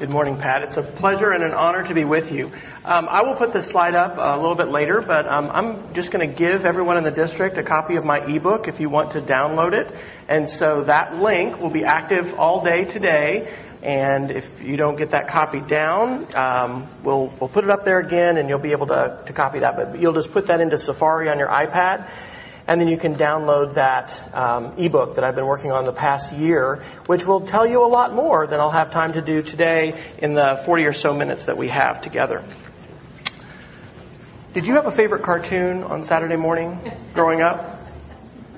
Good morning, Pat. It's a pleasure and an honor to be with you. Um, I will put this slide up a little bit later, but um, I'm just going to give everyone in the district a copy of my ebook if you want to download it. And so that link will be active all day today. And if you don't get that copy down, um, we'll we'll put it up there again, and you'll be able to to copy that. But you'll just put that into Safari on your iPad and then you can download that um, ebook that I've been working on the past year, which will tell you a lot more than I'll have time to do today in the 40 or so minutes that we have together. Did you have a favorite cartoon on Saturday morning growing up?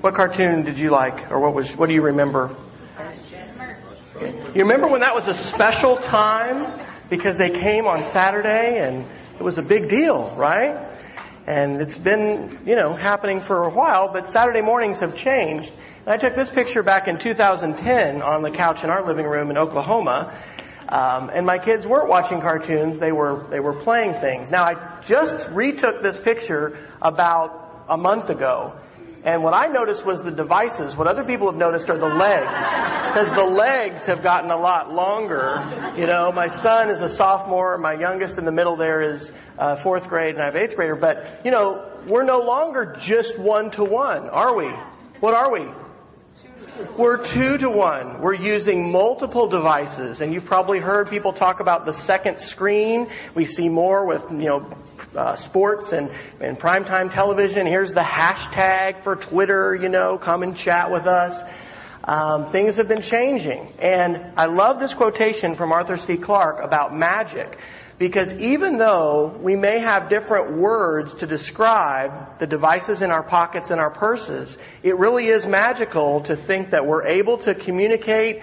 What cartoon did you like, or what was? What do you remember? You remember when that was a special time because they came on Saturday and it was a big deal, right? And it's been, you know, happening for a while, but Saturday mornings have changed. And I took this picture back in 2010 on the couch in our living room in Oklahoma. Um, and my kids weren't watching cartoons; they were they were playing things. Now I just retook this picture about a month ago, and what I noticed was the devices. What other people have noticed are the legs. Because the legs have gotten a lot longer. You know, my son is a sophomore. My youngest in the middle there is uh, fourth grade and I have eighth grader. But, you know, we're no longer just one to one, are we? What are we? We're two to one. We're using multiple devices, and you've probably heard people talk about the second screen. We see more with, you know, uh, sports and, and primetime television. Here's the hashtag for Twitter, you know, come and chat with us. Um, things have been changing. And I love this quotation from Arthur C. Clarke about magic. Because even though we may have different words to describe the devices in our pockets and our purses, it really is magical to think that we're able to communicate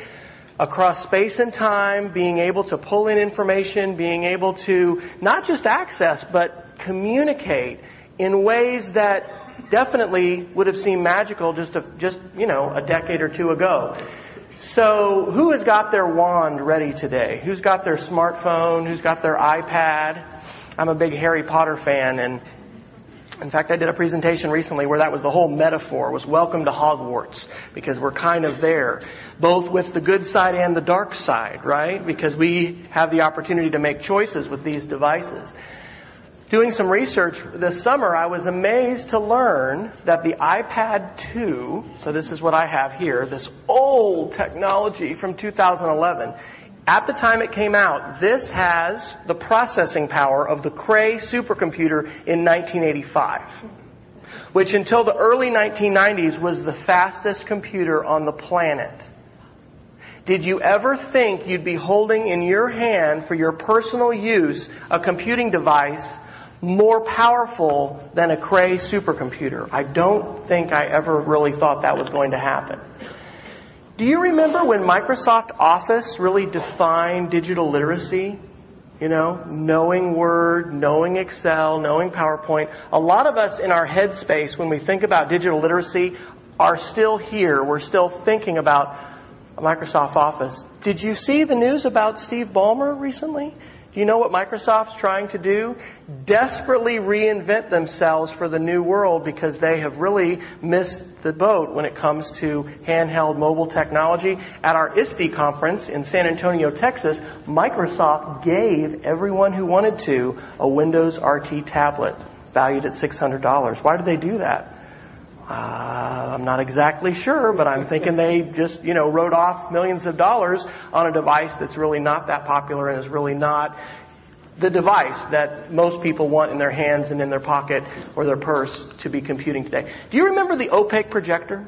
across space and time, being able to pull in information, being able to not just access, but communicate in ways that definitely would have seemed magical just a, just, you know, a decade or two ago. So, who has got their wand ready today? Who's got their smartphone? Who's got their iPad? I'm a big Harry Potter fan and in fact, I did a presentation recently where that was the whole metaphor, was welcome to Hogwarts, because we're kind of there, both with the good side and the dark side, right? Because we have the opportunity to make choices with these devices. Doing some research this summer, I was amazed to learn that the iPad 2, so this is what I have here, this old technology from 2011, at the time it came out, this has the processing power of the Cray supercomputer in 1985, which until the early 1990s was the fastest computer on the planet. Did you ever think you'd be holding in your hand for your personal use a computing device more powerful than a Cray supercomputer? I don't think I ever really thought that was going to happen. Do you remember when Microsoft Office really defined digital literacy? You know, knowing Word, knowing Excel, knowing PowerPoint. A lot of us in our headspace when we think about digital literacy are still here. We're still thinking about Microsoft Office. Did you see the news about Steve Ballmer recently? Do you know what Microsoft's trying to do? Desperately reinvent themselves for the new world because they have really missed the boat when it comes to handheld mobile technology. At our ISTE conference in San Antonio, Texas, Microsoft gave everyone who wanted to a Windows RT tablet valued at $600. Why did they do that? Uh, I'm not exactly sure, but I'm thinking they just, you know, wrote off millions of dollars on a device that's really not that popular and is really not the device that most people want in their hands and in their pocket or their purse to be computing today. Do you remember the opaque projector?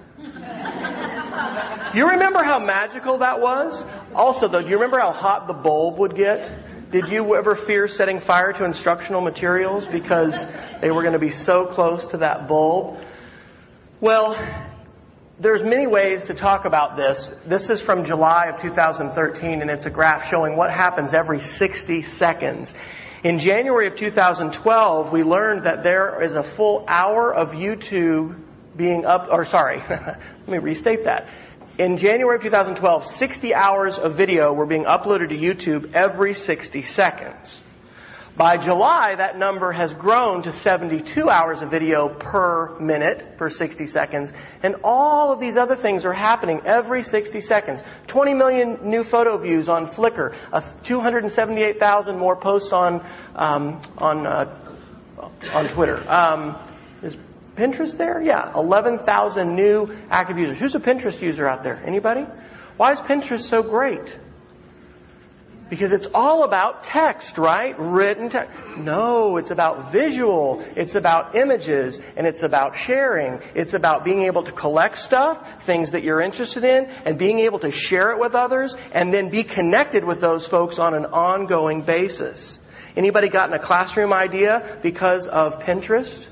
you remember how magical that was? Also though, do you remember how hot the bulb would get? Did you ever fear setting fire to instructional materials because they were going to be so close to that bulb? Well, there's many ways to talk about this. This is from July of 2013 and it's a graph showing what happens every 60 seconds. In January of 2012, we learned that there is a full hour of YouTube being up, or sorry, let me restate that. In January of 2012, 60 hours of video were being uploaded to YouTube every 60 seconds. By July, that number has grown to 72 hours of video per minute, per 60 seconds, and all of these other things are happening every 60 seconds. 20 million new photo views on Flickr, 278,000 more posts on um, on uh, on Twitter. Um, is Pinterest there? Yeah, 11,000 new active users. Who's a Pinterest user out there? Anybody? Why is Pinterest so great? Because it's all about text, right? Written text. No, it's about visual. It's about images and it's about sharing. It's about being able to collect stuff, things that you're interested in, and being able to share it with others and then be connected with those folks on an ongoing basis. Anybody gotten a classroom idea because of Pinterest?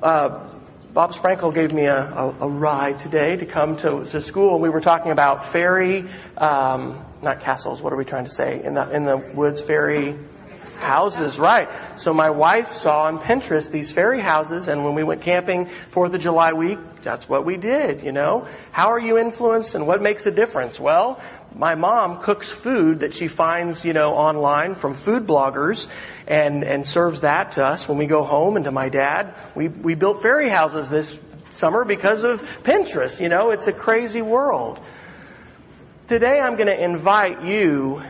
Uh, Bob Sprankle gave me a, a, a, ride today to come to, to school. We were talking about fairy, um, not castles. What are we trying to say? In the in the woods, fairy houses, right? So my wife saw on Pinterest these fairy houses, and when we went camping Fourth of July week, that's what we did. You know, how are you influenced, and what makes a difference? Well, my mom cooks food that she finds, you know, online from food bloggers and, and serves that to us when we go home and to my dad. We, we built fairy houses this summer because of Pinterest. You know, it's a crazy world. Today I'm going to invite you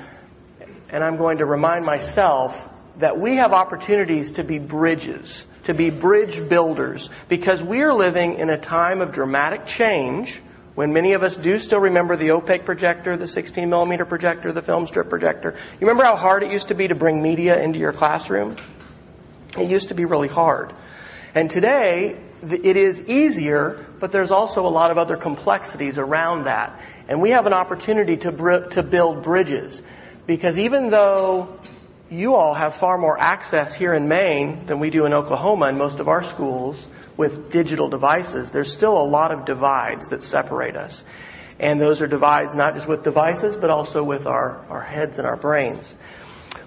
and I'm going to remind myself that we have opportunities to be bridges, to be bridge builders because we are living in a time of dramatic change when many of us do still remember the opaque projector, the 16 millimeter projector, the film strip projector. You remember how hard it used to be to bring media into your classroom? It used to be really hard. And today, it is easier, but there's also a lot of other complexities around that. And we have an opportunity to, br- to build bridges. Because even though you all have far more access here in Maine than we do in Oklahoma in most of our schools, with digital devices, there's still a lot of divides that separate us. And those are divides not just with devices, but also with our, our heads and our brains.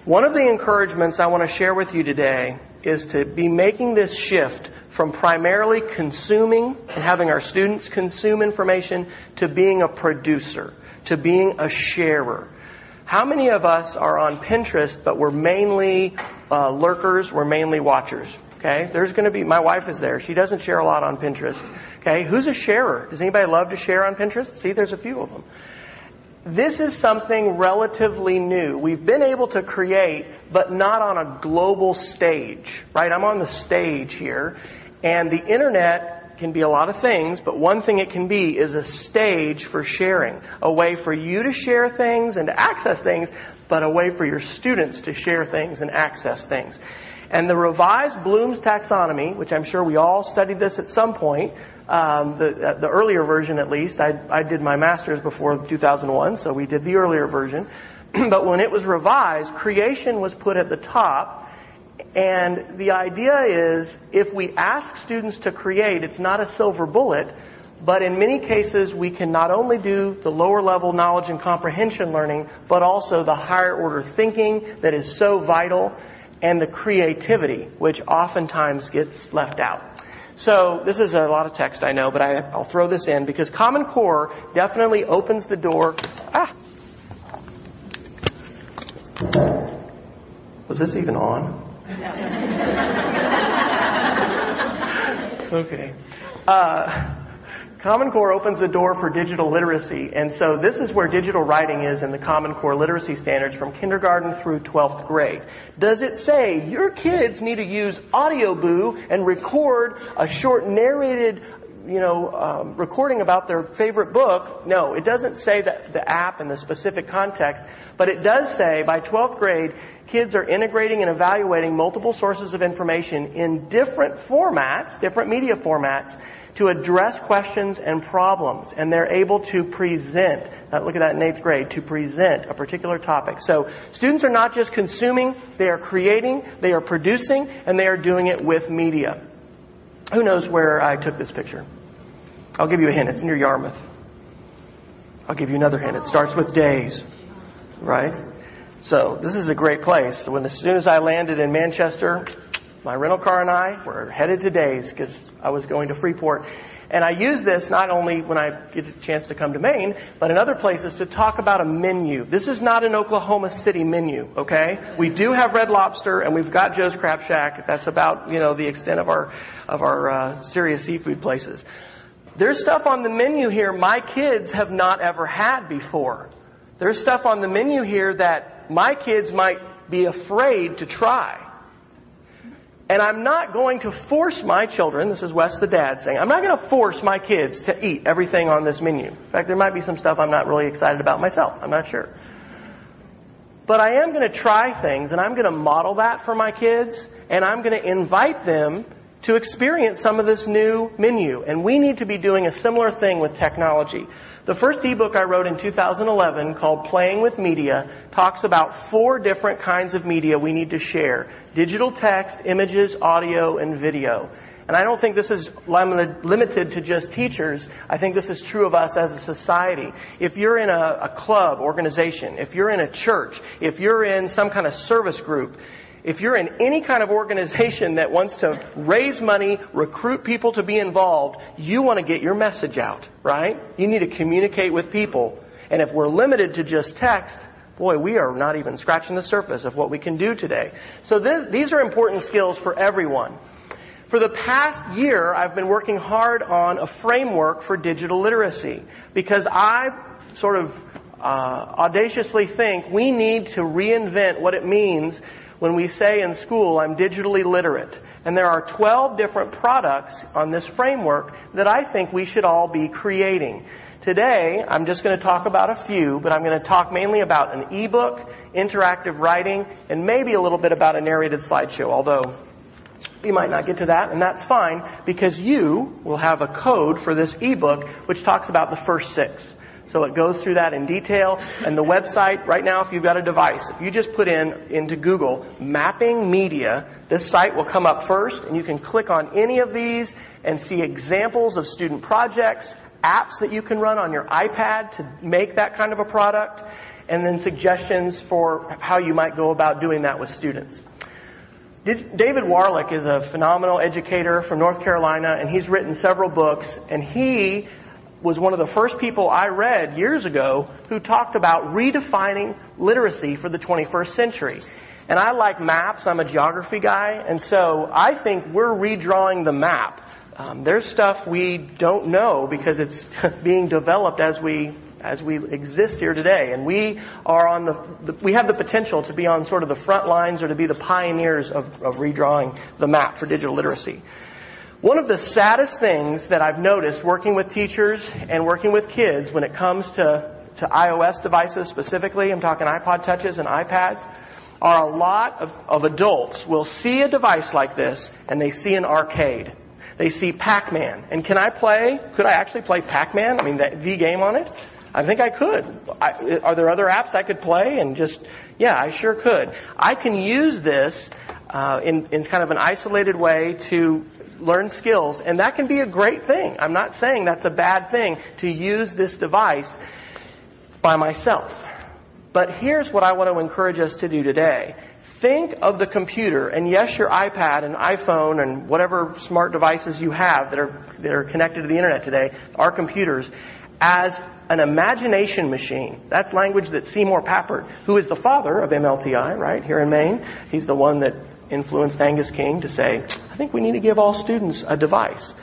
One of the encouragements I want to share with you today is to be making this shift from primarily consuming and having our students consume information to being a producer, to being a sharer. How many of us are on Pinterest, but we're mainly uh, lurkers, we're mainly watchers? Okay, there's going to be, my wife is there. She doesn't share a lot on Pinterest. Okay, who's a sharer? Does anybody love to share on Pinterest? See, there's a few of them. This is something relatively new. We've been able to create, but not on a global stage, right? I'm on the stage here, and the internet can be a lot of things, but one thing it can be is a stage for sharing. A way for you to share things and to access things, but a way for your students to share things and access things. And the revised Bloom's taxonomy, which I'm sure we all studied this at some point, um, the, uh, the earlier version at least, I, I did my master's before 2001, so we did the earlier version. but when it was revised, creation was put at the top, and the idea is if we ask students to create, it's not a silver bullet, but in many cases, we can not only do the lower level knowledge and comprehension learning, but also the higher order thinking that is so vital and the creativity, which oftentimes gets left out. So this is a lot of text, I know, but I, will throw this in because Common Core definitely opens the door. Ah. Was this even on? okay. Uh, Common Core opens the door for digital literacy, and so this is where digital writing is in the Common Core literacy standards from kindergarten through 12th grade. Does it say your kids need to use AudioBoo and record a short narrated you know, um, recording about their favorite book. No, it doesn't say that the app and the specific context, but it does say by 12th grade, kids are integrating and evaluating multiple sources of information in different formats, different media formats, to address questions and problems, and they're able to present. Now look at that in eighth grade, to present a particular topic. So students are not just consuming, they are creating, they are producing, and they are doing it with media. Who knows where I took this picture? I'll give you a hint. It's near Yarmouth. I'll give you another hint. It starts with days, right? So this is a great place. When as soon as I landed in Manchester, my rental car and I were headed to Days because I was going to Freeport. And I use this not only when I get a chance to come to Maine, but in other places to talk about a menu. This is not an Oklahoma City menu, okay? We do have Red Lobster and we've got Joe's Crab Shack. That's about, you know, the extent of our, of our, uh, serious seafood places. There's stuff on the menu here my kids have not ever had before. There's stuff on the menu here that my kids might be afraid to try. And I'm not going to force my children, this is Wes the dad saying, I'm not going to force my kids to eat everything on this menu. In fact, there might be some stuff I'm not really excited about myself. I'm not sure. But I am going to try things and I'm going to model that for my kids and I'm going to invite them to experience some of this new menu. And we need to be doing a similar thing with technology. The first ebook I wrote in 2011 called Playing with Media talks about four different kinds of media we need to share. Digital text, images, audio, and video. And I don't think this is limited to just teachers. I think this is true of us as a society. If you're in a, a club organization, if you're in a church, if you're in some kind of service group, if you're in any kind of organization that wants to raise money, recruit people to be involved, you want to get your message out, right? You need to communicate with people. And if we're limited to just text, boy, we are not even scratching the surface of what we can do today. So th- these are important skills for everyone. For the past year, I've been working hard on a framework for digital literacy because I sort of uh, audaciously think we need to reinvent what it means when we say in school, I'm digitally literate. And there are 12 different products on this framework that I think we should all be creating. Today, I'm just going to talk about a few, but I'm going to talk mainly about an ebook, interactive writing, and maybe a little bit about a narrated slideshow, although you might not get to that, and that's fine because you will have a code for this ebook which talks about the first six. So it goes through that in detail. And the website, right now, if you've got a device, if you just put in into Google mapping media, this site will come up first and you can click on any of these and see examples of student projects, apps that you can run on your iPad to make that kind of a product, and then suggestions for how you might go about doing that with students. David Warlick is a phenomenal educator from North Carolina, and he's written several books, and he was one of the first people I read years ago who talked about redefining literacy for the 21st century. And I like maps. I'm a geography guy. And so I think we're redrawing the map. Um, there's stuff we don't know because it's being developed as we as we exist here today. And we are on the, the, we have the potential to be on sort of the front lines or to be the pioneers of, of redrawing the map for digital literacy. One of the saddest things that I've noticed working with teachers and working with kids when it comes to, to iOS devices specifically, I'm talking iPod touches and iPads, are a lot of, of adults will see a device like this and they see an arcade. They see Pac-Man. And can I play, could I actually play Pac-Man? I mean, the, the game on it? I think I could. I, are there other apps I could play and just, yeah, I sure could. I can use this uh, in, in kind of an isolated way to learn skills, and that can be a great thing. I'm not saying that's a bad thing to use this device by myself. But here's what I want to encourage us to do today. Think of the computer, and yes, your iPad and iPhone and whatever smart devices you have that are, that are connected to the internet today, our computers, as an imagination machine. That's language that Seymour Papert, who is the father of MLTI, right, here in Maine, he's the one that influenced Angus King to say, I think we need to give all students a device.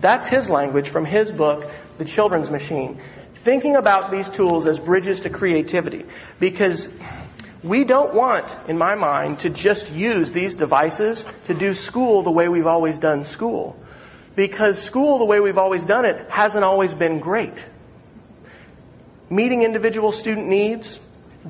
That's his language from his book, The Children's Machine. Thinking about these tools as bridges to creativity. Because we don't want, in my mind, to just use these devices to do school the way we've always done school. Because school the way we've always done it hasn't always been great. Meeting individual student needs,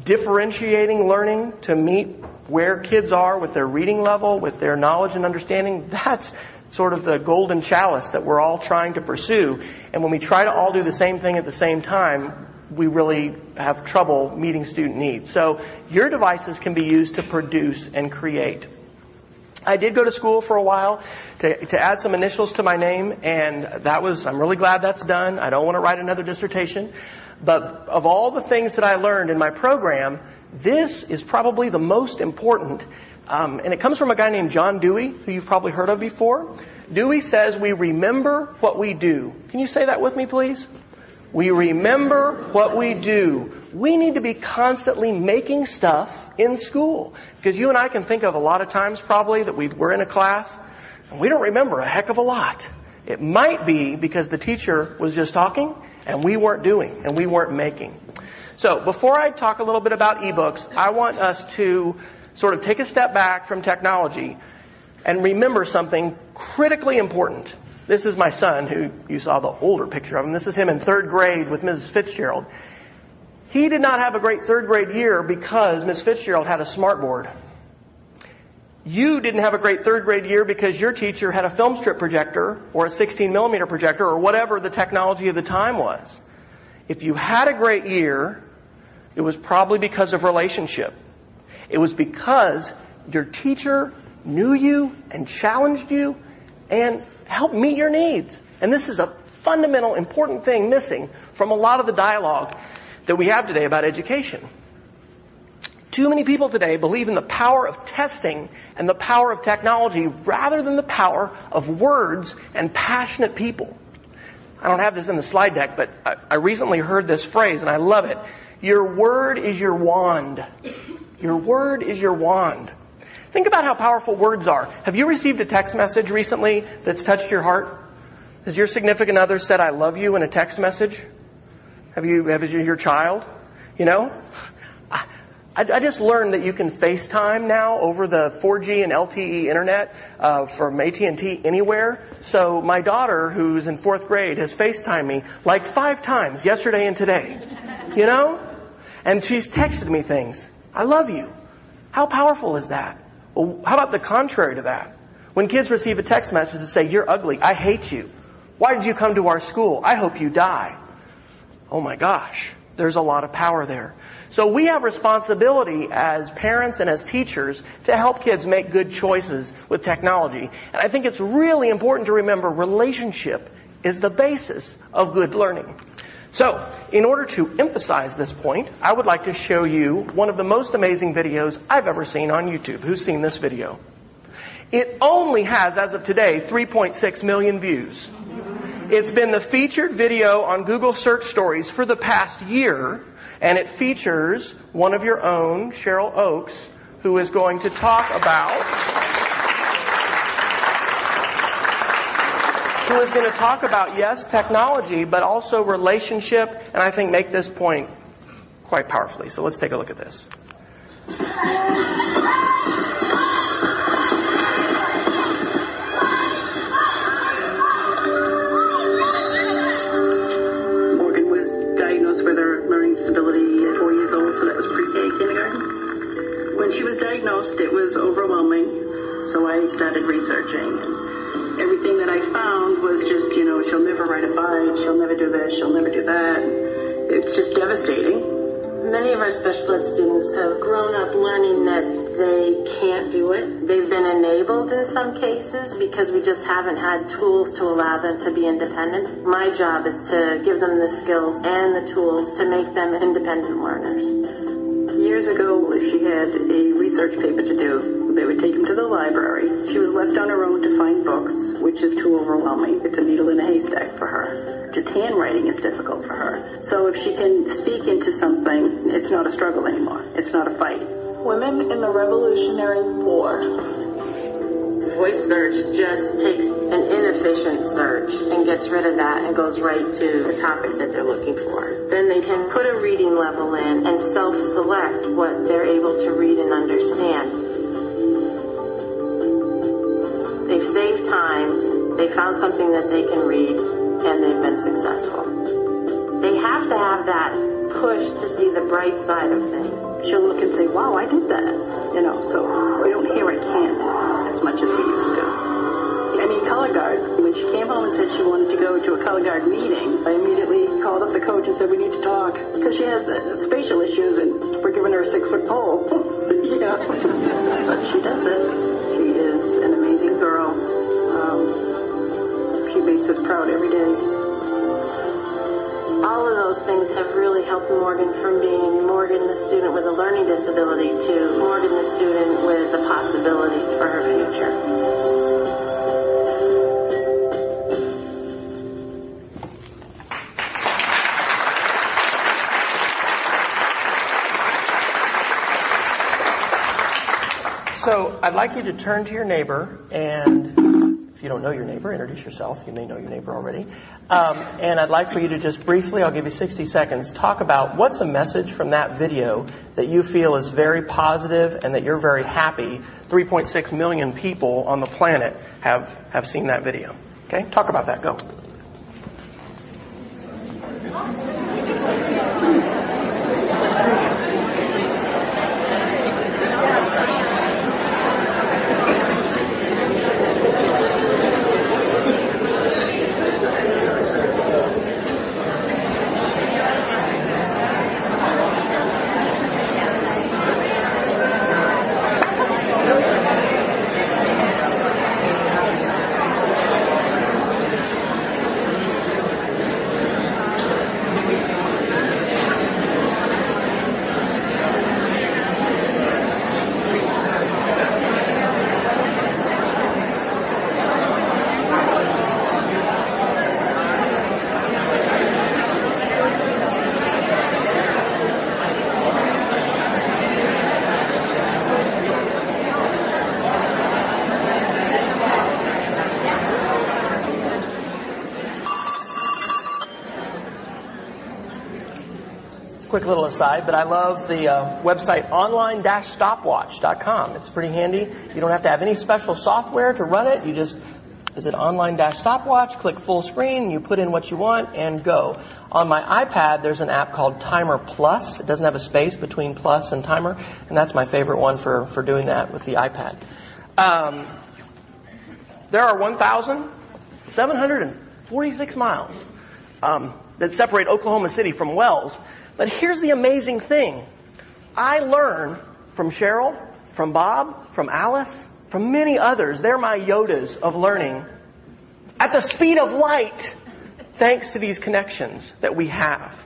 differentiating learning to meet where kids are with their reading level, with their knowledge and understanding, that's sort of the golden chalice that we're all trying to pursue. And when we try to all do the same thing at the same time, we really have trouble meeting student needs. So your devices can be used to produce and create. I did go to school for a while to, to add some initials to my name, and that was, I'm really glad that's done. I don't want to write another dissertation. But of all the things that I learned in my program, this is probably the most important Um, and it comes from a guy named John Dewey, who you've probably heard of before. Dewey says we remember what we do. Can you say that with me, please? We remember what we do. We need to be constantly making stuff in school. Because you and I can think of a lot of times probably that we were in a class and we don't remember a heck of a lot. It might be because the teacher was just talking and we weren't doing and we weren't making. So before I talk a little bit about ebooks, I want us to sort of take a step back from technology and remember something critically important. This is my son who you saw the older picture of him. This is him in third grade with Mrs. Fitzgerald. He did not have a great third grade year because Ms. Fitzgerald had a smartboard. You didn't have a great third grade year because your teacher had a film strip projector or a 16 millimeter projector or whatever the technology of the time was. If you had a great year, it was probably because of relationship. It was because your teacher knew you and challenged you and helped meet your needs. And this is a fundamental important thing missing from a lot of the dialogue that we have today about education. Too many people today believe in the power of testing and the power of technology rather than the power of words and passionate people. I don't have this in the slide deck, but I, I recently heard this phrase and I love it. Your word is your wand. Your word is your wand. Think about how powerful words are. Have you received a text message recently that's touched your heart? Has your significant other said, I love you in a text message? Have you, have is your child? You know? I, I just learned that you can FaceTime now over the 4G and LTE internet uh, from AT&T anywhere. So my daughter, who's in fourth grade, has FaceTimed me like five times yesterday and today. You know? And she's texted me things. I love you. How powerful is that? Well, how about the contrary to that? When kids receive a text message that say, you're ugly, I hate you. Why did you come to our school? I hope you die. Oh my gosh, there's a lot of power there. So we have responsibility as parents and as teachers to help kids make good choices with technology. And I think it's really important to remember relationship is the basis of good learning. So, in order to emphasize this point, I would like to show you one of the most amazing videos I've ever seen on YouTube. Who's seen this video? It only has, as of today, 3.6 million views. It's been the featured video on Google search stories for the past year, and it features one of your own, Cheryl Oakes, who is going to talk about who is going to talk about, yes, technology, but also relationship, and I think make this point quite powerfully. So let's take a look at this. Morgan was diagnosed with her learning disability at four years old, so that was pre-K kindergarten. When she was diagnosed, it was overwhelming, so I started researching everything that I found was just, you know, she'll never ride a bike, she'll never do this, she'll never do that. It's just devastating. Many of our special ed students have grown up learning that they can't do it. They've been enabled in some cases because we just haven't had tools to allow them to be independent. My job is to give them the skills and the tools to make them independent learners. Years ago, if she had a research paper to do, they would take him to the library. She was left on her own to find books, which is too overwhelming. It's a needle in a haystack for her. Just handwriting is difficult for her. So if she can speak into something, it's not a struggle anymore. It's not a fight. Women in the Revolutionary War voice search just takes an inefficient search and gets rid of that and goes right to the topic that they're looking for. Then they can put a reading level in and self-select what they're able to read and understand. They've saved time, they found something that they can read, and they've been successful. They have to have that push to see the bright side of things. She'll look and say, wow, I did that. You know, so we don't hear I can't as much as we used to. I mean, color guard, when she came home and said she wanted to go to a color guard meeting, I immediately called up the coach and said, we need to talk. Because she has uh, spatial issues and we're giving her a six foot pole. yeah. but she does it. She is an amazing girl. Um, she makes us proud every day. Those things have really helped Morgan from being Morgan the student with a learning disability to Morgan the student with the possibilities for her future. So I'd like you to turn to your neighbor and if you don't know your neighbor, introduce yourself. You may know your neighbor already. Um, and I'd like for you to just briefly, I'll give you 60 seconds, talk about what's a message from that video that you feel is very positive and that you're very happy 3.6 million people on the planet have, have seen that video. Okay? Talk about that. Go. But I love the uh, website online-stopwatch.com. It's pretty handy. You don't have to have any special software to run it. You just visit online-stopwatch, click full screen, you put in what you want, and go. On my iPad, there's an app called Timer Plus. It doesn't have a space between plus and timer, and that's my favorite one for, for doing that with the iPad. Um, there are 1,746 miles um, that separate Oklahoma City from Wells. But here's the amazing thing. I learn from Cheryl, from Bob, from Alice, from many others. They're my Yodas of learning at the speed of light thanks to these connections that we have.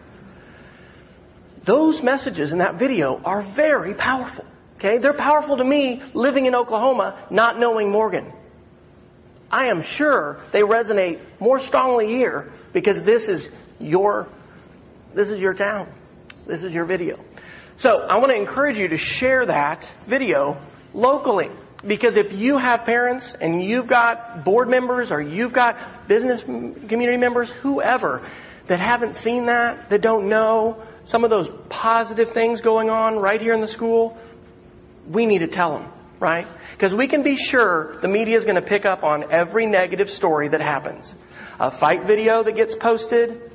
Those messages in that video are very powerful. Okay? They're powerful to me living in Oklahoma, not knowing Morgan. I am sure they resonate more strongly here because this is your, this is your town. This is your video. So I want to encourage you to share that video locally. Because if you have parents and you've got board members or you've got business community members, whoever, that haven't seen that, that don't know some of those positive things going on right here in the school, we need to tell them, right? Because we can be sure the media is going to pick up on every negative story that happens. A fight video that gets posted,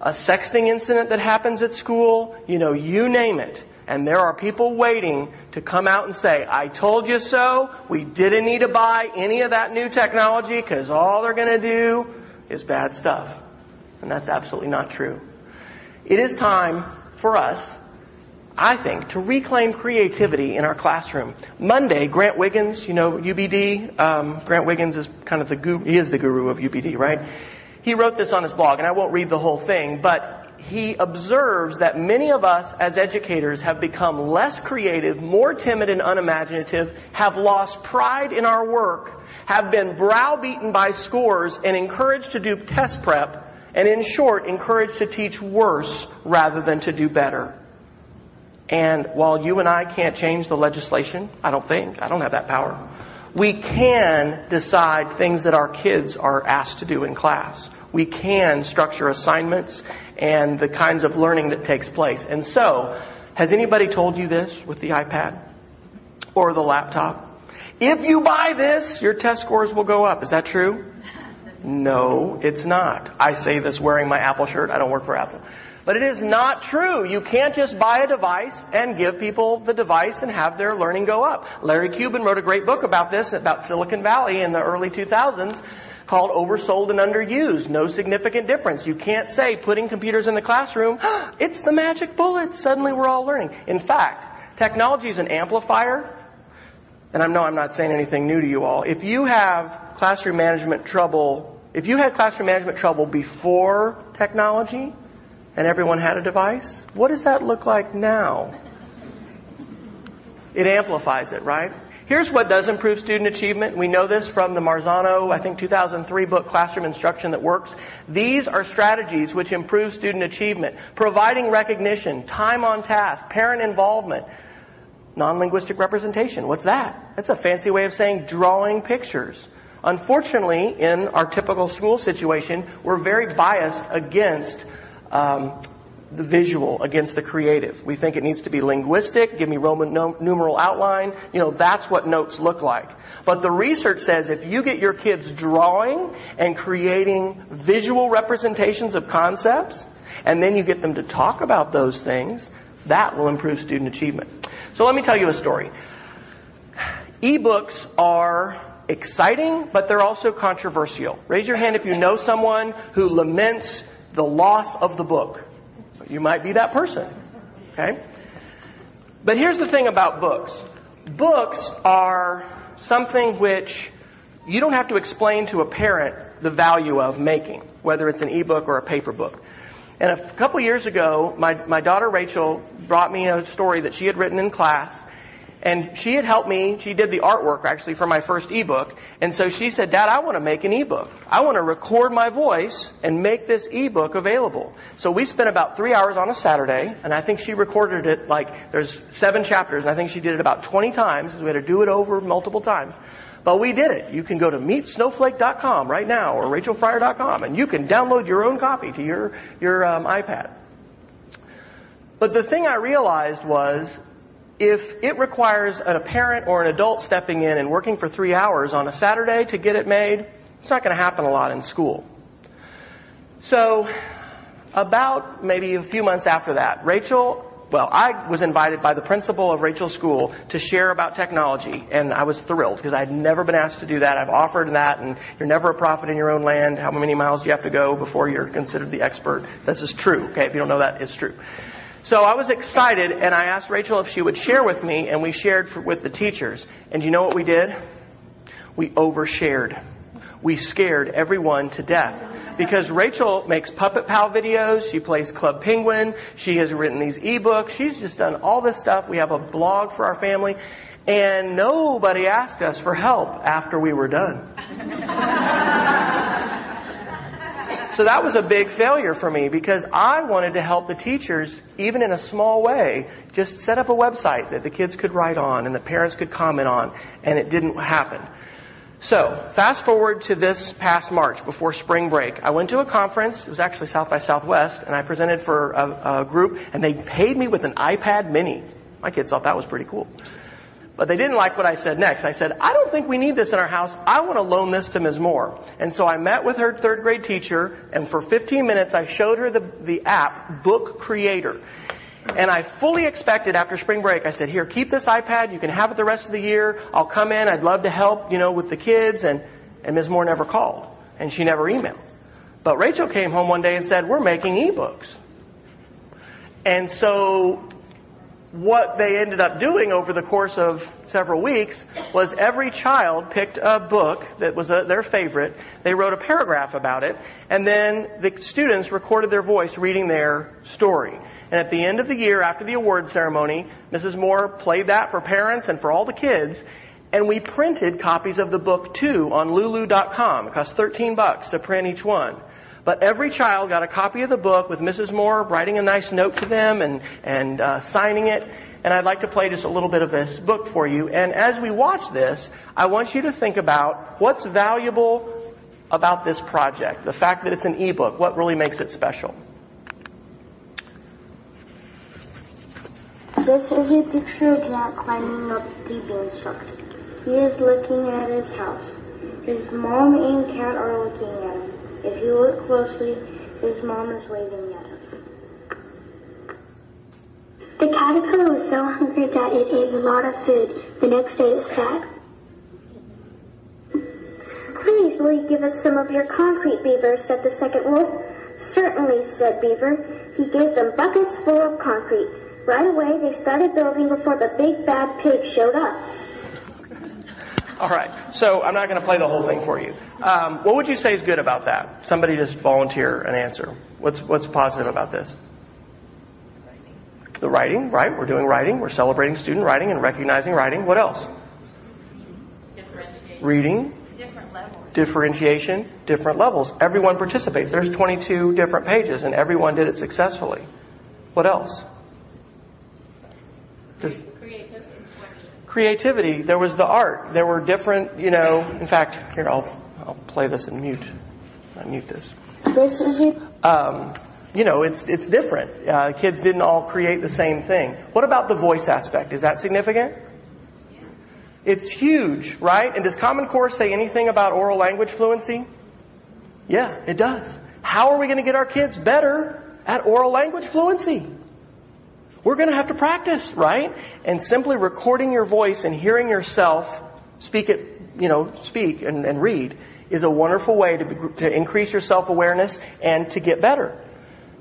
a sexting incident that happens at school, you know, you name it. And there are people waiting to come out and say, I told you so. We didn't need to buy any of that new technology because all they're going to do is bad stuff. And that's absolutely not true. It is time for us, I think, to reclaim creativity in our classroom. Monday, Grant Wiggins, you know, UBD, um, Grant Wiggins is kind of the guru, he is the guru of UBD, right? He wrote this on his blog, and I won't read the whole thing, but he observes that many of us as educators have become less creative, more timid and unimaginative, have lost pride in our work, have been browbeaten by scores and encouraged to do test prep, and in short, encouraged to teach worse rather than to do better. And while you and I can't change the legislation, I don't think, I don't have that power, we can decide things that our kids are asked to do in class. We can structure assignments and the kinds of learning that takes place. And so, has anybody told you this with the iPad or the laptop? If you buy this, your test scores will go up. Is that true? No, it's not. I say this wearing my Apple shirt. I don't work for Apple. But it is not true. You can't just buy a device and give people the device and have their learning go up. Larry Cuban wrote a great book about this, about Silicon Valley in the early 2000s called Oversold and Underused. No significant difference. You can't say putting computers in the classroom, it's the magic bullet. Suddenly we're all learning. In fact, technology is an amplifier. And I know I'm not saying anything new to you all. If you have classroom management trouble, if you had classroom management trouble before technology, and everyone had a device? What does that look like now? It amplifies it, right? Here's what does improve student achievement. We know this from the Marzano, I think 2003 book, Classroom Instruction That Works. These are strategies which improve student achievement. Providing recognition, time on task, parent involvement, non-linguistic representation. What's that? That's a fancy way of saying drawing pictures. Unfortunately, in our typical school situation, we're very biased against um, the visual against the creative. We think it needs to be linguistic, give me Roman numeral outline. You know, that's what notes look like. But the research says if you get your kids drawing and creating visual representations of concepts, and then you get them to talk about those things, that will improve student achievement. So let me tell you a story. Ebooks are exciting, but they're also controversial. Raise your hand if you know someone who laments the loss of the book. You might be that person. Okay? But here's the thing about books. Books are something which you don't have to explain to a parent the value of making, whether it's an ebook or a paper book. And a couple years ago, my, my daughter Rachel brought me a story that she had written in class and she had helped me. She did the artwork actually for my first ebook. And so she said, Dad, I want to make an ebook. I want to record my voice and make this ebook available. So we spent about three hours on a Saturday, and I think she recorded it like, there's seven chapters, and I think she did it about 20 times, so we had to do it over multiple times. But we did it. You can go to meetsnowflake.com right now, or rachelfryer.com, and you can download your own copy to your, your um, iPad. But the thing I realized was if it requires a parent or an adult stepping in and working for three hours on a Saturday to get it made, it's not going to happen a lot in school. So, about maybe a few months after that, Rachel, well, I was invited by the principal of Rachel's school to share about technology, and I was thrilled because I'd never been asked to do that. I've offered that, and you're never a prophet in your own land. How many miles do you have to go before you're considered the expert? This is true, okay? If you don't know that, it's true. So I was excited and I asked Rachel if she would share with me and we shared for, with the teachers. And you know what we did? We overshared. We scared everyone to death. Because Rachel makes Puppet Pal videos, she plays Club Penguin, she has written these ebooks, she's just done all this stuff. We have a blog for our family. And nobody asked us for help after we were done. So that was a big failure for me because I wanted to help the teachers, even in a small way, just set up a website that the kids could write on and the parents could comment on, and it didn't happen. So, fast forward to this past March before spring break. I went to a conference, it was actually South by Southwest, and I presented for a, a group, and they paid me with an iPad mini. My kids thought that was pretty cool. But they didn't like what I said next. I said, I don't think we need this in our house. I want to loan this to Ms. Moore. And so I met with her third grade teacher, and for 15 minutes I showed her the, the app, Book Creator. And I fully expected after spring break, I said, here, keep this iPad. You can have it the rest of the year. I'll come in. I'd love to help, you know, with the kids. And, and Ms. Moore never called. And she never emailed. But Rachel came home one day and said, we're making ebooks. And so what they ended up doing over the course of several weeks was every child picked a book that was a, their favorite. They wrote a paragraph about it, and then the students recorded their voice reading their story. And at the end of the year, after the award ceremony, Mrs. Moore played that for parents and for all the kids, and we printed copies of the book too on lulu.com. It cost 13 bucks to print each one. But every child got a copy of the book with Mrs. Moore writing a nice note to them and, and uh, signing it. And I'd like to play just a little bit of this book for you. And as we watch this, I want you to think about what's valuable about this project. The fact that it's an ebook. What really makes it special? This is a picture of Jack climbing up the beanstalk. He is looking at his house. His mom and cat are looking at him. If you look closely, his mom is waving at him. The caterpillar was so hungry that it ate a lot of food. The next day it was fat. Please, will you give us some of your concrete, Beaver, said the second wolf. Certainly, said Beaver. He gave them buckets full of concrete. Right away, they started building before the big bad pig showed up. All right. So I'm not going to play the whole thing for you. Um, what would you say is good about that? Somebody just volunteer an answer. What's what's positive about this? The writing, right? We're doing writing. We're celebrating student writing and recognizing writing. What else? Reading. Different levels. Differentiation, different levels. Everyone participates. There's 22 different pages and everyone did it successfully. What else? Just creativity. There was the art. There were different, you know, in fact, here, I'll, I'll play this and mute. I mute this. This is it. Um, you know, it's, it's different. Uh, kids didn't all create the same thing. What about the voice aspect? Is that significant? It's huge, right? And does Common Core say anything about oral language fluency? Yeah, it does. How are we going to get our kids better at oral language fluency? We're going to have to practice, right? And simply recording your voice and hearing yourself speak it, you know, speak and, and read is a wonderful way to, be, to increase your self-awareness and to get better.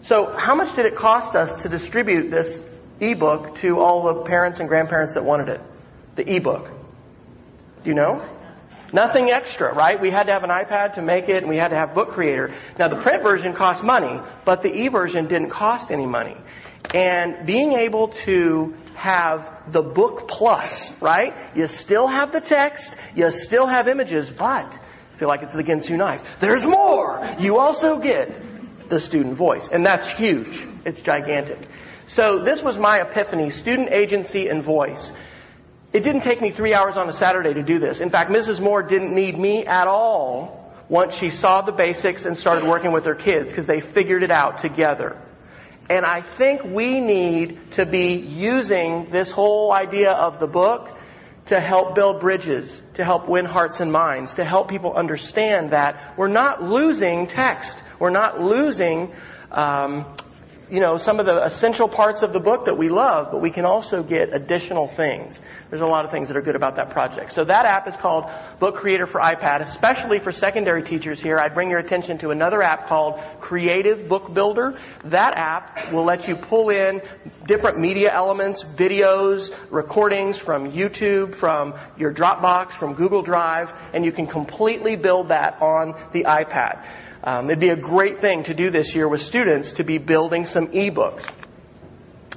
So how much did it cost us to distribute this ebook to all the parents and grandparents that wanted it? The ebook. Do you know? Nothing extra, right? We had to have an iPad to make it and we had to have Book Creator. Now the print version cost money, but the e-version didn't cost any money. And being able to have the book plus, right? You still have the text, you still have images, but feel like it's the Ginsu knife. There's more! You also get the student voice. And that's huge. It's gigantic. So this was my epiphany, student agency and voice. It didn't take me three hours on a Saturday to do this. In fact, Mrs. Moore didn't need me at all once she saw the basics and started working with her kids because they figured it out together. And I think we need to be using this whole idea of the book to help build bridges, to help win hearts and minds, to help people understand that we're not losing text. We're not losing, um, you know, some of the essential parts of the book that we love, but we can also get additional things. There's a lot of things that are good about that project. So that app is called Book Creator for iPad, especially for secondary teachers here. I'd bring your attention to another app called Creative Book Builder. That app will let you pull in different media elements, videos, recordings from YouTube, from your Dropbox, from Google Drive, and you can completely build that on the iPad. Um, it'd be a great thing to do this year with students to be building some ebooks.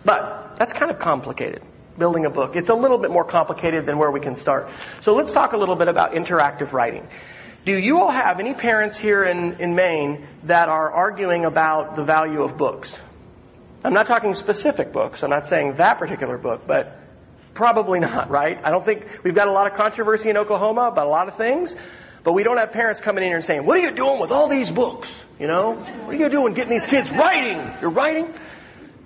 But that's kind of complicated building a book. It's a little bit more complicated than where we can start. So let's talk a little bit about interactive writing. Do you all have any parents here in, in Maine that are arguing about the value of books? I'm not talking specific books. I'm not saying that particular book, but probably not, right? I don't think we've got a lot of controversy in Oklahoma about a lot of things, but we don't have parents coming in here and saying, what are you doing with all these books? You know? What are you doing getting these kids writing? You're writing?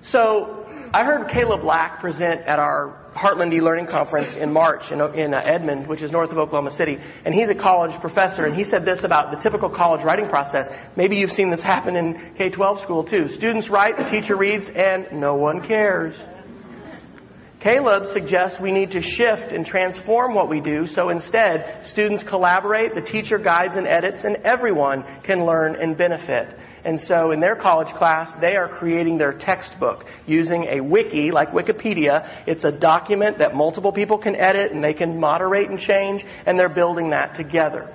So I heard Caleb Lack present at our Heartland e-learning conference in March in, in uh, Edmond, which is north of Oklahoma City. And he's a college professor and he said this about the typical college writing process. Maybe you've seen this happen in K-12 school too. Students write, the teacher reads, and no one cares. Caleb suggests we need to shift and transform what we do so instead students collaborate, the teacher guides and edits, and everyone can learn and benefit. And so in their college class, they are creating their textbook using a wiki like Wikipedia. It's a document that multiple people can edit and they can moderate and change, and they're building that together.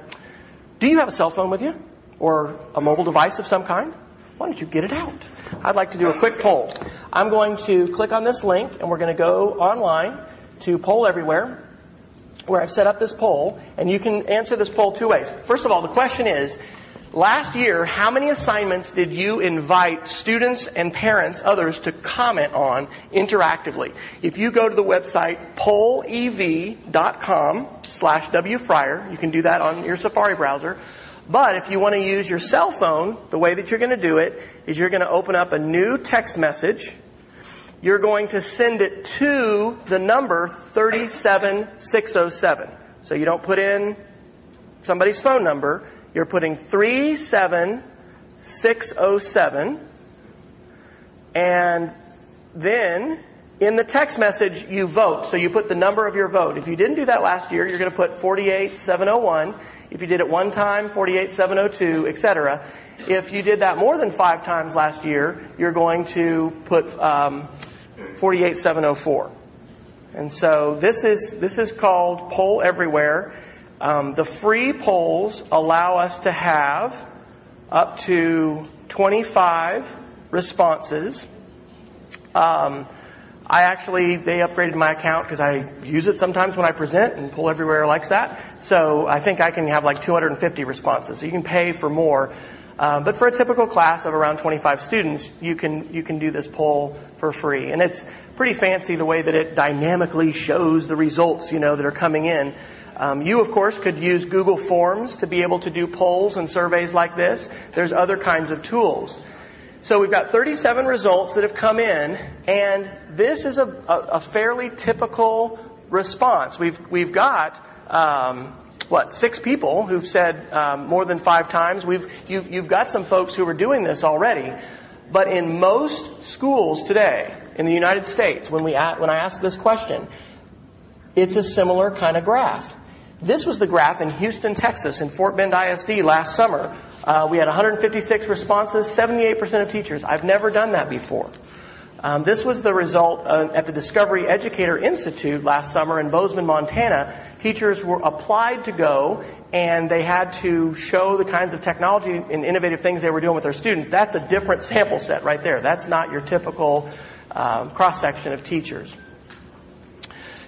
Do you have a cell phone with you? Or a mobile device of some kind? Why don't you get it out? I'd like to do a quick poll. I'm going to click on this link and we're going to go online to Poll Everywhere where I've set up this poll and you can answer this poll two ways. First of all, the question is, Last year, how many assignments did you invite students and parents, others, to comment on interactively? If you go to the website pollev.com slash wfryer, you can do that on your Safari browser. But if you want to use your cell phone, the way that you're going to do it is you're going to open up a new text message. You're going to send it to the number 37607. So you don't put in somebody's phone number you're putting 37607 and then in the text message you vote. So you put the number of your vote. If you didn't do that last year, you're going to put 48701. If you did it one time, 48702, etc. If you did that more than five times last year, you're going to put um, 48704. And so this is this is called Poll Everywhere. Um, the free polls allow us to have up to 25 responses. Um, I actually, they upgraded my account because I use it sometimes when I present and Poll Everywhere likes that. So I think I can have like 250 responses. So you can pay for more. Uh, but for a typical class of around 25 students, you can, you can do this poll for free. And it's pretty fancy the way that it dynamically shows the results, you know, that are coming in. Um, you, of course, could use Google Forms to be able to do polls and surveys like this. There's other kinds of tools. So we've got 37 results that have come in, and this is a, a, a fairly typical response. We've we've got um, what six people who've said um, more than five times. We've you've, you've got some folks who are doing this already, but in most schools today in the United States, when we when I ask this question, it's a similar kind of graph. This was the graph in Houston, Texas, in Fort Bend ISD last summer. Uh, we had 156 responses, 78% of teachers. I've never done that before. Um, this was the result uh, at the Discovery Educator Institute last summer in Bozeman, Montana. Teachers were applied to go and they had to show the kinds of technology and innovative things they were doing with their students. That's a different sample set right there. That's not your typical um, cross section of teachers.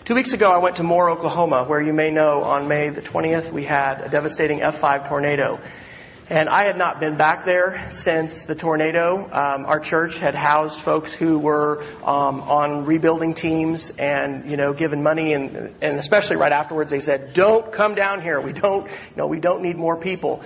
Two weeks ago, I went to Moore, Oklahoma, where you may know on May the 20th, we had a devastating F5 tornado. And I had not been back there since the tornado. Um, our church had housed folks who were um, on rebuilding teams and you know given money and and especially right afterwards they said, "Don't come down here. We don't you know we don't need more people."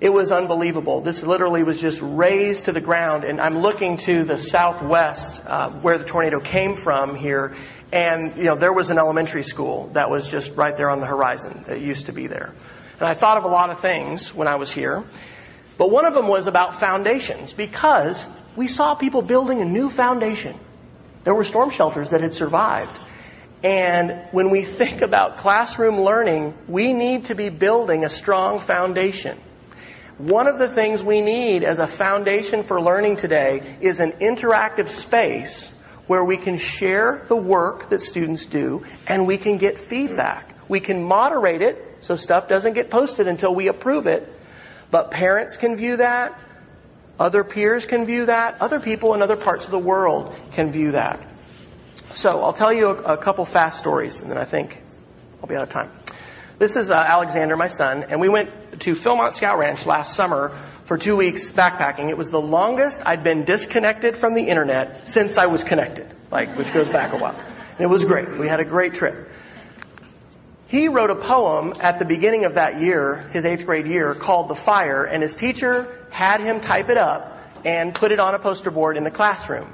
It was unbelievable. This literally was just razed to the ground, and I'm looking to the southwest uh, where the tornado came from here, and, you know, there was an elementary school that was just right there on the horizon that used to be there. And I thought of a lot of things when I was here. But one of them was about foundations because we saw people building a new foundation. There were storm shelters that had survived. And when we think about classroom learning, we need to be building a strong foundation. One of the things we need as a foundation for learning today is an interactive space where we can share the work that students do and we can get feedback. We can moderate it so stuff doesn't get posted until we approve it. But parents can view that. Other peers can view that. Other people in other parts of the world can view that. So I'll tell you a, a couple fast stories and then I think I'll be out of time. This is uh, Alexander, my son, and we went to Philmont Scout Ranch last summer for two weeks backpacking. It was the longest I'd been disconnected from the internet since I was connected, like, which goes back a while. And it was great. We had a great trip. He wrote a poem at the beginning of that year, his eighth grade year, called The Fire, and his teacher had him type it up and put it on a poster board in the classroom.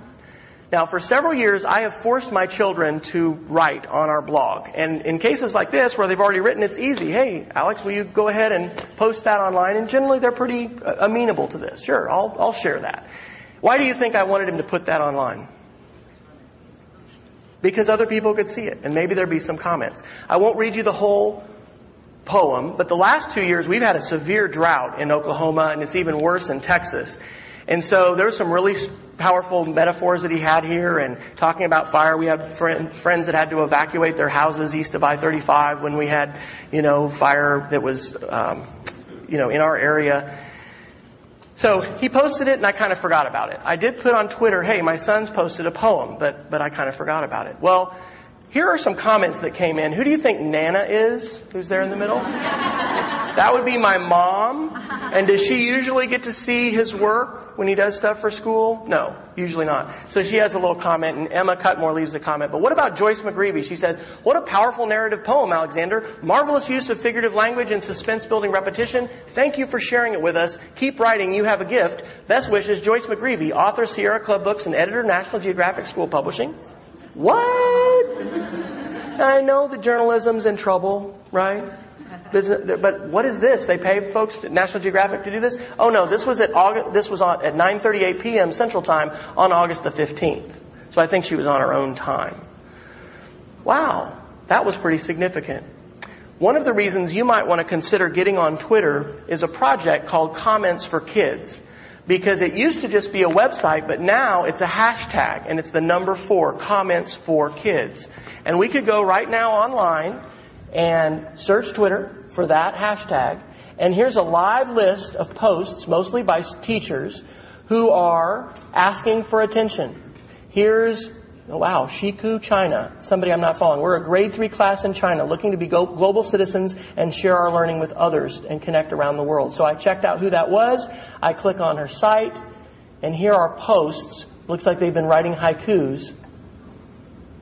Now, for several years, I have forced my children to write on our blog. And in cases like this, where they've already written, it's easy. Hey, Alex, will you go ahead and post that online? And generally, they're pretty uh, amenable to this. Sure, I'll, I'll share that. Why do you think I wanted him to put that online? Because other people could see it, and maybe there'd be some comments. I won't read you the whole poem, but the last two years we've had a severe drought in Oklahoma, and it's even worse in Texas. And so there were some really powerful metaphors that he had here and talking about fire. We had friend, friends that had to evacuate their houses east of I-35 when we had, you know, fire that was, um, you know, in our area. So he posted it and I kind of forgot about it. I did put on Twitter, hey, my son's posted a poem, but, but I kind of forgot about it. Well, here are some comments that came in. Who do you think Nana is? Who's there in the middle? That would be my mom. And does she usually get to see his work when he does stuff for school? No, usually not. So she has a little comment and Emma Cutmore leaves a comment. But what about Joyce McGreevy? She says, what a powerful narrative poem, Alexander. Marvelous use of figurative language and suspense building repetition. Thank you for sharing it with us. Keep writing. You have a gift. Best wishes, Joyce McGreevy, author, Sierra Club Books and editor, National Geographic School Publishing. What? I know the journalism's in trouble, right? but what is this? They pay folks, at National Geographic, to do this? Oh no, this was at August, this was on, at 9:38 p.m. Central Time on August the 15th. So I think she was on her own time. Wow, that was pretty significant. One of the reasons you might want to consider getting on Twitter is a project called Comments for Kids because it used to just be a website, but now it's a hashtag and it's the number four, comments for kids. And we could go right now online and search Twitter for that hashtag. And here's a live list of posts, mostly by teachers, who are asking for attention. Here's, oh wow, Shiku, China. Somebody I'm not following. We're a grade three class in China looking to be global citizens and share our learning with others and connect around the world. So I checked out who that was. I click on her site and here are posts. Looks like they've been writing haikus.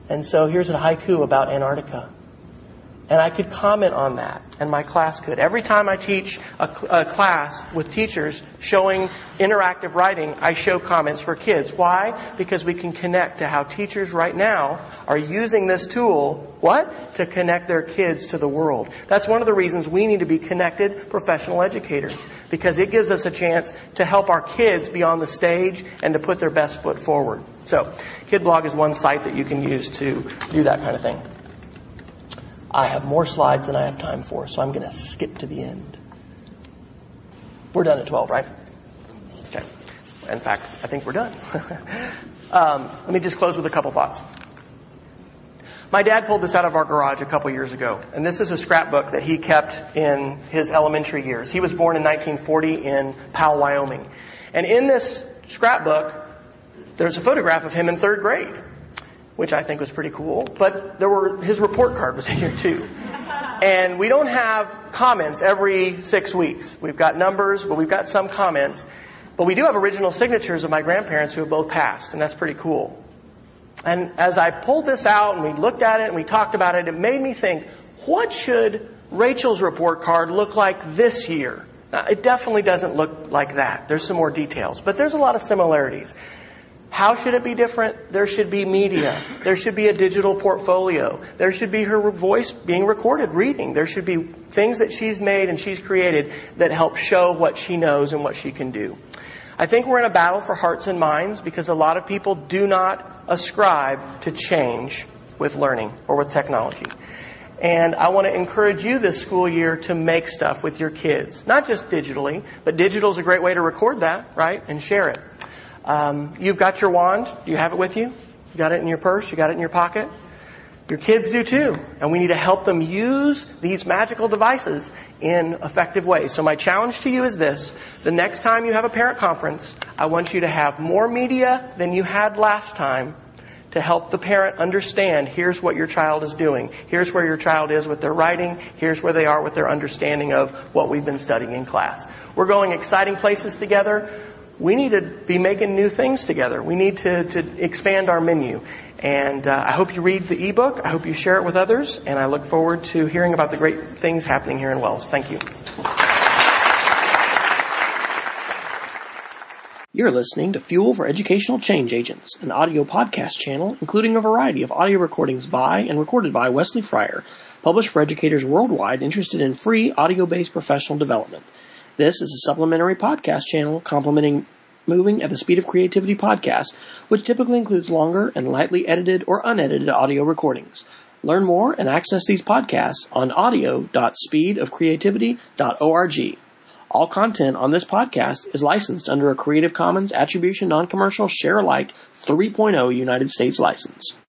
And so here's a haiku about Antarctica. And I could comment on that, and my class could. Every time I teach a, a, class with teachers showing interactive writing, I show comments for kids. Why? Because we can connect to how teachers right now are using this tool, what? To connect their kids to the world. That's one of the reasons we need to be connected professional educators, because it gives us a chance to help our kids be on the stage and to put their best foot forward. So, KidBlog is one site that you can use to do that kind of thing. I have more slides than I have time for, so I'm going to skip to the end. We're done at 12, right? Okay. In fact, I think we're done. um, let me just close with a couple thoughts. My dad pulled this out of our garage a couple years ago, and this is a scrapbook that he kept in his elementary years. He was born in 1940 in Powell, Wyoming. And in this scrapbook, there's a photograph of him in third grade which I think was pretty cool. But there were his report card was in here too. And we don't have comments every six weeks. We've got numbers, but we've got some comments. But we do have original signatures of my grandparents who have both passed, and that's pretty cool. And as I pulled this out and we looked at it and we talked about it, it made me think, what should Rachel's report card look like this year? Now, it definitely doesn't look like that. There's some more details, but there's a lot of similarities. How should it be different? There should be media. There should be a digital portfolio. There should be her voice being recorded, reading. There should be things that she's made and she's created that help show what she knows and what she can do. I think we're in a battle for hearts and minds because a lot of people do not ascribe to change with learning or with technology. And I want to encourage you this school year to make stuff with your kids. Not just digitally, but digital is a great way to record that, right? And share it. Um, you've got your wand. Do you have it with you? You got it in your purse? You got it in your pocket? Your kids do too. And we need to help them use these magical devices in effective ways. So my challenge to you is this. The next time you have a parent conference, I want you to have more media than you had last time to help the parent understand here's what your child is doing. Here's where your child is with their writing. Here's where they are with their understanding of what we've been studying in class. We're going exciting places together we need to be making new things together. We need to, to expand our menu. And uh, I hope you read the ebook. I hope you share it with others. And I look forward to hearing about the great things happening here in Wells. Thank you. You're listening to Fuel for Educational Change Agents, an audio podcast channel including a variety of audio recordings by and recorded by Wesley Fryer, published for educators worldwide interested in free audio-based professional development. This is a supplementary podcast channel complementing Moving at the Speed of Creativity podcast, which typically includes longer and lightly edited or unedited audio recordings. Learn more and access these podcasts on audio.speedofcreativity.org. All content on this podcast is licensed under a Creative Commons Attribution Non-Commercial Share Alike 3.0 United States license.